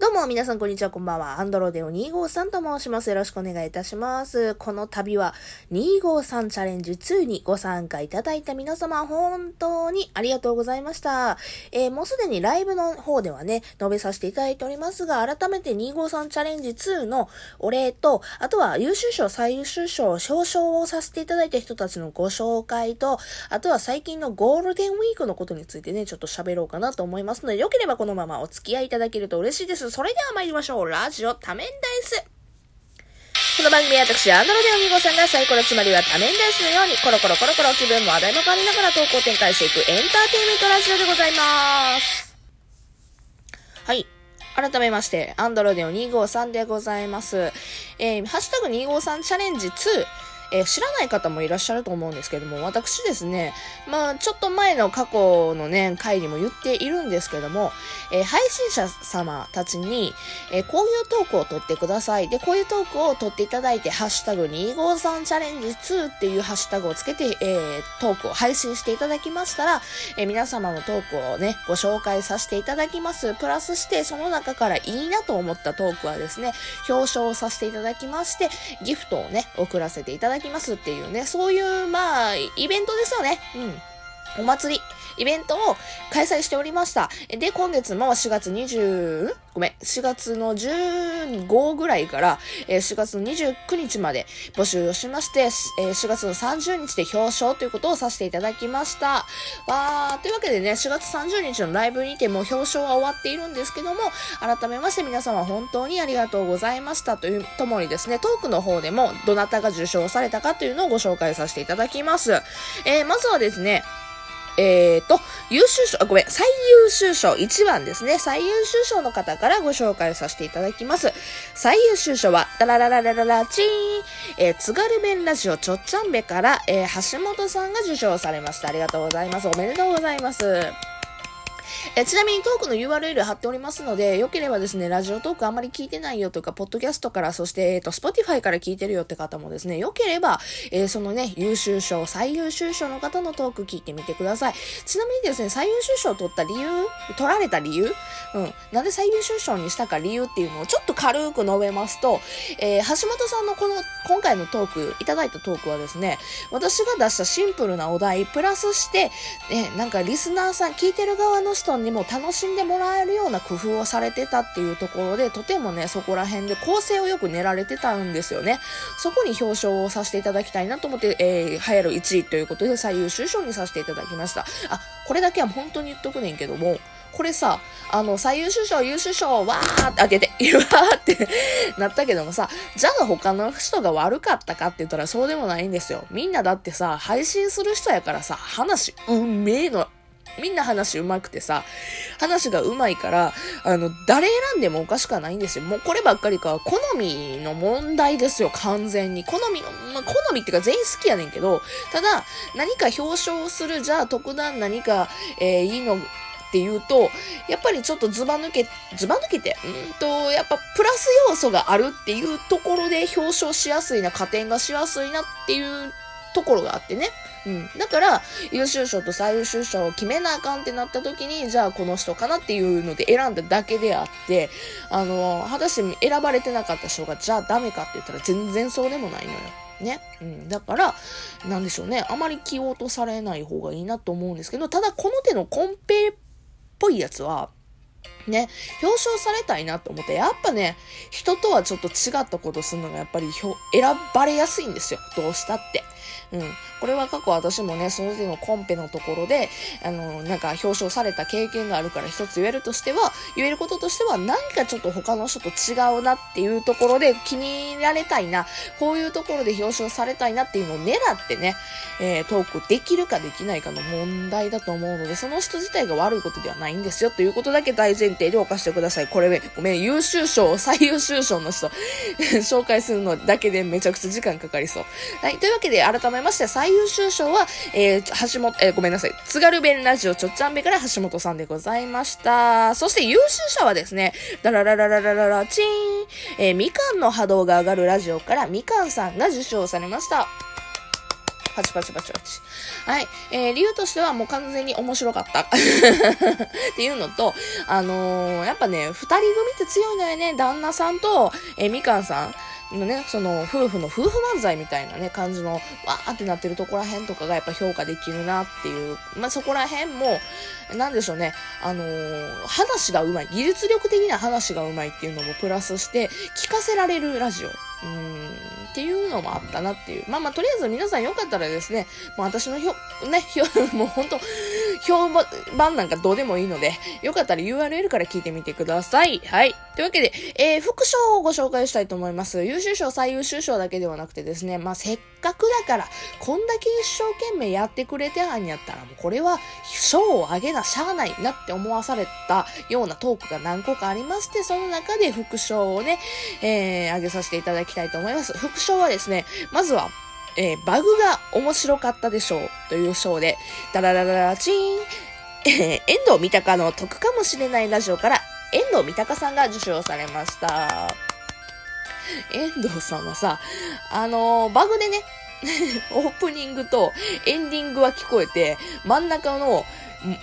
どうも、皆さん、こんにちは、こんばんは。アンドロデオ253と申します。よろしくお願いいたします。この度は、253チャレンジ2にご参加いただいた皆様、本当にありがとうございました。えー、もうすでにライブの方ではね、述べさせていただいておりますが、改めて253チャレンジ2のお礼と、あとは優秀賞、最優秀賞、表彰をさせていただいた人たちのご紹介と、あとは最近のゴールデンウィークのことについてね、ちょっと喋ろうかなと思いますので、よければこのままお付き合いいただけると嬉しいです。それでは参りましょう。ラジオ多面ダイス。この番組は私、アンドロデオ2号さんがサイコロつまりは多面ダイスのように、コロコロコロコロ気分も話題も変わりながら投稿展開していくエンターテインメントラジオでございます。はい。改めまして、アンドロデオ253でございます。えー、ハッシュタグ253チャレンジ2。えー、知らない方もいらっしゃると思うんですけども、私ですね、まあ、ちょっと前の過去のね、回にも言っているんですけども、えー、配信者様たちに、えー、こういうトークを撮ってください。で、こういうトークを撮っていただいて、ハッシュタグ253チャレンジ2っていうハッシュタグをつけて、え、トークを配信していただきましたら、え皆様のトークをね、ご紹介させていただきます。プラスして、その中からいいなと思ったトークはですね、表彰させていただきまして、ギフトをね、送らせていただききますっていうね、そういう、まあ、イベントですよね。うん。お祭り。イベントを開催しておりました。で、今月も4月20、ごめん、4月の15ぐらいから、4月の29日まで募集をしまして、4月の30日で表彰ということをさせていただきました。わー、というわけでね、4月30日のライブにても表彰は終わっているんですけども、改めまして皆様本当にありがとうございましたというともにですね、トークの方でもどなたが受賞されたかというのをご紹介させていただきます。えー、まずはですね、えーと、優秀賞、ごめん、最優秀賞1番ですね。最優秀賞の方からご紹介させていただきます。最優秀賞は、ダララララララチーン、えー、津軽弁ラジオちょっちゃんべから、えー、橋本さんが受賞されました。ありがとうございます。おめでとうございます。えちなみにトークの URL 貼っておりますので、よければですね、ラジオトークあんまり聞いてないよとか、ポッドキャストから、そして、えっ、ー、と、Spotify から聞いてるよって方もですね、よければ、えー、そのね、優秀賞、最優秀賞の方のトーク聞いてみてください。ちなみにですね、最優秀賞を取った理由、取られた理由うん。なんで最優秀賞にしたか理由っていうのをちょっと軽く述べますと、えー、橋本さんのこの、今回のトーク、いただいたトークはですね、私が出したシンプルなお題、プラスして、ね、なんかリスナーさん、聞いてる側の人にも楽しんでもらえるような工夫をされてたっていうところで、とてもね、そこら辺で構成をよく練られてたんですよね。そこに表彰をさせていただきたいなと思って、えー、流行る1位ということで最優秀賞にさせていただきました。あ、これだけは本当に言っとくねんけども、これさ、あの、最優秀賞、優秀賞、わーってあげて、わーってなったけどもさ、じゃあ他の人が悪かったかって言ったらそうでもないんですよ。みんなだってさ、配信する人やからさ、話、うんめえのみんな話上手くてさ、話が上手いから、あの、誰選んでもおかしくはないんですよ。もうこればっかりか、好みの問題ですよ、完全に。好みの、まあ、好みっていうか全員好きやねんけど、ただ、何か表彰する、じゃあ特段何か、えー、いいの、っていうと、やっぱりちょっとズバ抜け、ズバ抜けて、うんと、やっぱプラス要素があるっていうところで表彰しやすいな、加点がしやすいなっていうところがあってね。うん。だから、優秀賞と最優秀賞を決めなあかんってなった時に、じゃあこの人かなっていうので選んだだけであって、あの、果たして選ばれてなかった人が、じゃあダメかって言ったら全然そうでもないのよ。ね。うん。だから、なんでしょうね。あまり気を落とされない方がいいなと思うんですけど、ただこの手のコンペっぽいやつは、ね、表彰されたいなと思って、やっぱね、人とはちょっと違ったことするのがやっぱり選ばれやすいんですよ。どうしたって。うん。これは過去私もね、その時のコンペのところで、あの、なんか表彰された経験があるから一つ言えるとしては、言えることとしては何かちょっと他の人と違うなっていうところで気に入られたいな、こういうところで表彰されたいなっていうのを狙ってね、えー、トークできるかできないかの問題だと思うので、その人自体が悪いことではないんですよということだけ大前提で犯してください。これね、ごめん、優秀賞、最優秀賞の人 紹介するのだけでめちゃくちゃ時間かかりそう。はい、というわけで改めまして、最優秀賞は、えー、橋本、えー、ごめんなさい。津軽弁ラジオちょっちゃんべから橋本さんでございました。そして優秀者はですね、ダラララララララチーン、えー、みかんの波動が上がるラジオからみかんさんが受賞されました。パチパチパチパチ。はい。えー、理由としてはもう完全に面白かった。っていうのと、あのー、やっぱね、二人組って強いのよね。旦那さんと、えー、みかんさん。のね、その夫婦の夫婦漫才みたいなね、感じの、わーってなってるとこら辺とかがやっぱ評価できるなっていう、まあ、そこら辺も、なんでしょうね、あのー、話がうまい、技術力的な話がうまいっていうのもプラスして、聞かせられるラジオ。うんっていうのもあったなっていう。まあまあ、とりあえず皆さんよかったらですね、もう私のひょ、ね、ひょ、もうほんと、評判なんかどうでもいいので、よかったら URL から聞いてみてください。はい。というわけで、えー、副賞をご紹介したいと思います。優秀賞、最優秀賞だけではなくてですね、まあ、せっかくだから、こんだけ一生懸命やってくれてはんやったら、もうこれは、賞をあげなしゃあないなって思わされたようなトークが何個かありまして、その中で副賞をね、えー、あげさせていただききたいと思います。副賞はですね、まずは、えー、バグが面白かったでしょうという賞で、ダララララチーン、えー、遠藤三鷹の得かもしれないラジオから遠藤三鷹さんが受賞されました。遠藤さんはさ、あのー、バグでね、オープニングとエンディングは聞こえて、真ん中の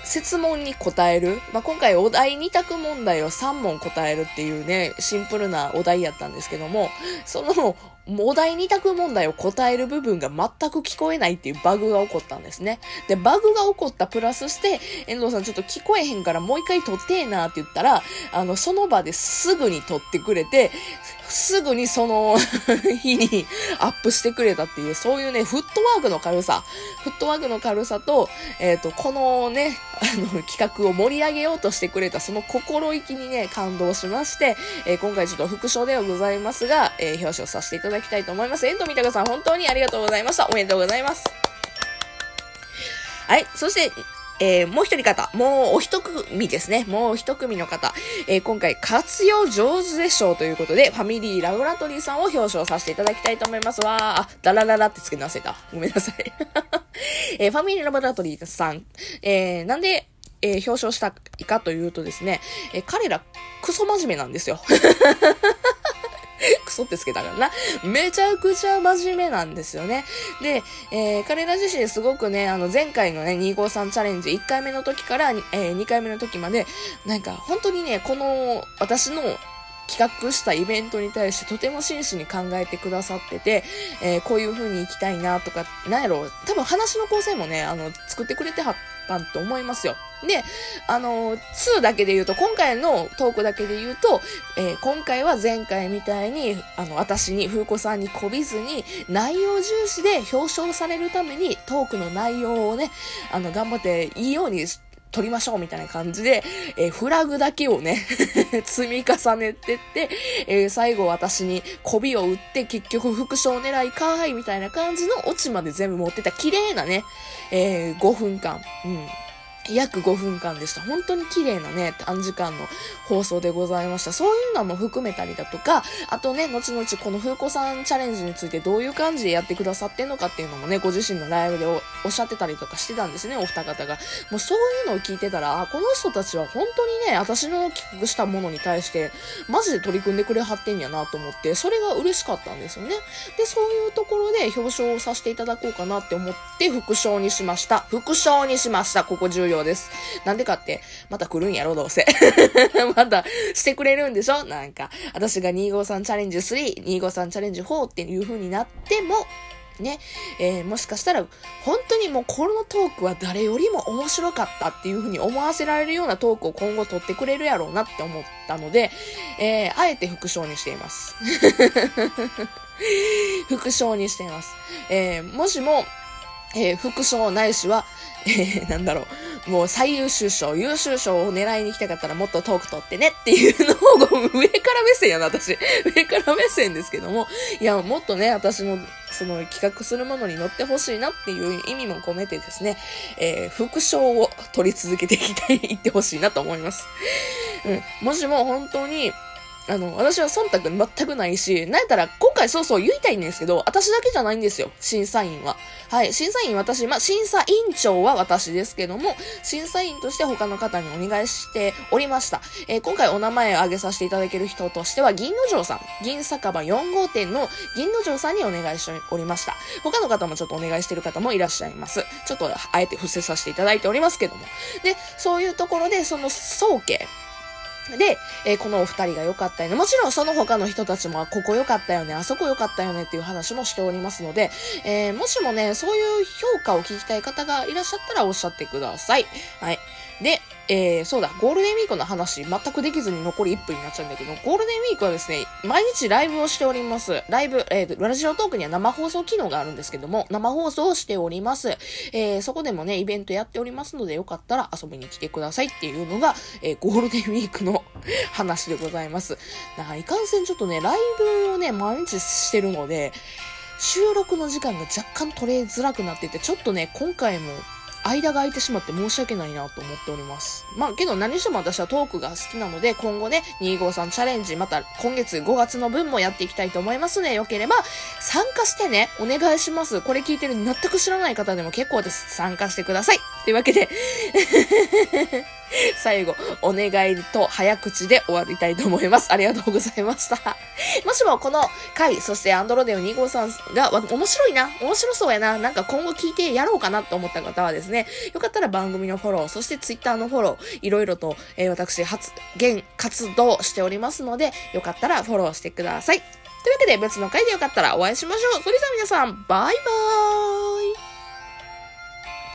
質問に答える。まあ、今回お題2択問題を3問答えるっていうね、シンプルなお題やったんですけども、そのお題2択問題を答える部分が全く聞こえないっていうバグが起こったんですね。で、バグが起こったプラスして、遠藤さんちょっと聞こえへんからもう一回撮ってえなーって言ったら、あの、その場ですぐに撮ってくれて、すぐにその 日にアップしてくれたっていう、そういうね、フットワークの軽さ、フットワークの軽さと、えっ、ー、と、このね、あの、企画を盛り上げようとしてくれた、その心意気にね、感動しまして、えー、今回ちょっと副賞ではございますが、えー、表彰させていただきたいと思います。遠藤三鷹さん、本当にありがとうございました。おめでとうございます。はい。そして、えー、もう一人方、もうお一組ですね。もう一組の方、えー、今回活用上手でしょうということで、ファミリーラボラトリーさんを表彰させていただきたいと思います。わー、あ、ダラララってつけなせた。ごめんなさい。えー、ファミリーラボラトリーさん、え、なんで、え、表彰したいかというとですね、え、彼らクソ真面目なんですよ。クソってつけたからな。めちゃくちゃ真面目なんですよね。で、えー、彼ら自身すごくね、あの、前回のね、253チャレンジ1回目の時から、えー、2回目の時まで、なんか、本当にね、この、私の企画したイベントに対してとても真摯に考えてくださってて、えー、こういう風に行きたいなとか、なんやろ、多分話の構成もね、あの、作ってくれてはったんと思いますよ。で、あの、2だけで言うと、今回のトークだけで言うと、えー、今回は前回みたいに、あの、私に、風子さんにこびずに、内容重視で表彰されるために、トークの内容をね、あの、頑張っていいように取りましょうみたいな感じで、えー、フラグだけをね 積み重ねてって、えー、最後私に媚びを打って結局副賞狙いかーいみたいな感じのオチまで全部持ってた綺麗なね、えー、5分間。うん約5分間でした。本当に綺麗なね、短時間の放送でございました。そういうのも含めたりだとか、あとね、後々この風子さんチャレンジについてどういう感じでやってくださってんのかっていうのもね、ご自身のライブでおっしゃってたりとかしてたんですね、お二方が。もうそういうのを聞いてたら、あ、この人たちは本当にね、私の企画したものに対して、マジで取り組んでくれはってんやなと思って、それが嬉しかったんですよね。で、そういうところで表彰をさせていただこうかなって思って、副賞にしました。副賞にしました。ここ重要です。なんでかって、また来るんやろ、どうせ。またしてくれるんでしょ？なんか、私が253チャレンジ3、253チャレンジ4っていう風になっても、ね、えー、もしかしたら、本当にもうこのトークは誰よりも面白かったっていう風に思わせられるようなトークを今後取ってくれるやろうなって思ったので、えー、あえて副賞にしています。副賞にしています。えー、もしも、えー、副賞ないしは、えー、なんだろう、もう最優秀賞、優秀賞を狙いに行きたかったらもっとトーク取ってねっていうのを、上から目線やな、私。上から目線ですけども、いや、もっとね、私の、その企画するものに乗ってほしいなっていう意味も込めてですね、えー、副賞を取り続けていきたい、いってほしいなと思います。うん。もしも本当に、あの、私は忖度全くないし、なんやったら、今回そうそう言いたいんですけど、私だけじゃないんですよ、審査員は。はい、審査員私、まあ、審査委員長は私ですけども、審査員として他の方にお願いしておりました。えー、今回お名前を挙げさせていただける人としては、銀之丞さん、銀酒場4号店の銀之丞さんにお願いしておりました。他の方もちょっとお願いしてる方もいらっしゃいます。ちょっと、あえて伏せさせていただいておりますけども。で、そういうところで、その、総計、で、えー、このお二人が良かったよね。もちろんその他の人たちも、ここ良かったよね、あそこ良かったよねっていう話もしておりますので、えー、もしもね、そういう評価を聞きたい方がいらっしゃったらおっしゃってください。はい。で、えー、そうだ、ゴールデンウィークの話、全くできずに残り1分になっちゃうんだけど、ゴールデンウィークはですね、毎日ライブをしております。ライブ、えー、ラジオトークには生放送機能があるんですけども、生放送をしております。えー、そこでもね、イベントやっておりますので、よかったら遊びに来てくださいっていうのが、えー、ゴールデンウィークの話でございます。だか、いかんせんちょっとね、ライブをね、毎日してるので、収録の時間が若干取れづらくなってて、ちょっとね、今回も間が空いてしまって申し訳ないなと思っております。まあけど何しても私はトークが好きなので、今後ね、253チャレンジ、また今月5月の分もやっていきたいと思いますので、よければ参加してね、お願いします。これ聞いてる全く知らない方でも結構です。参加してください。というわけで 最後、お願いと早口で終わりたいと思います。ありがとうございました。もしもこの回、そしてアンドロデオ253が面白いな、面白そうやな、なんか今後聞いてやろうかなと思った方はですね、よかったら番組のフォロー、そしてツイッターのフォロー、いろいろと、えー、私発言、活動しておりますので、よかったらフォローしてください。というわけで別の回でよかったらお会いしましょう。それでは皆さん、バイバーイ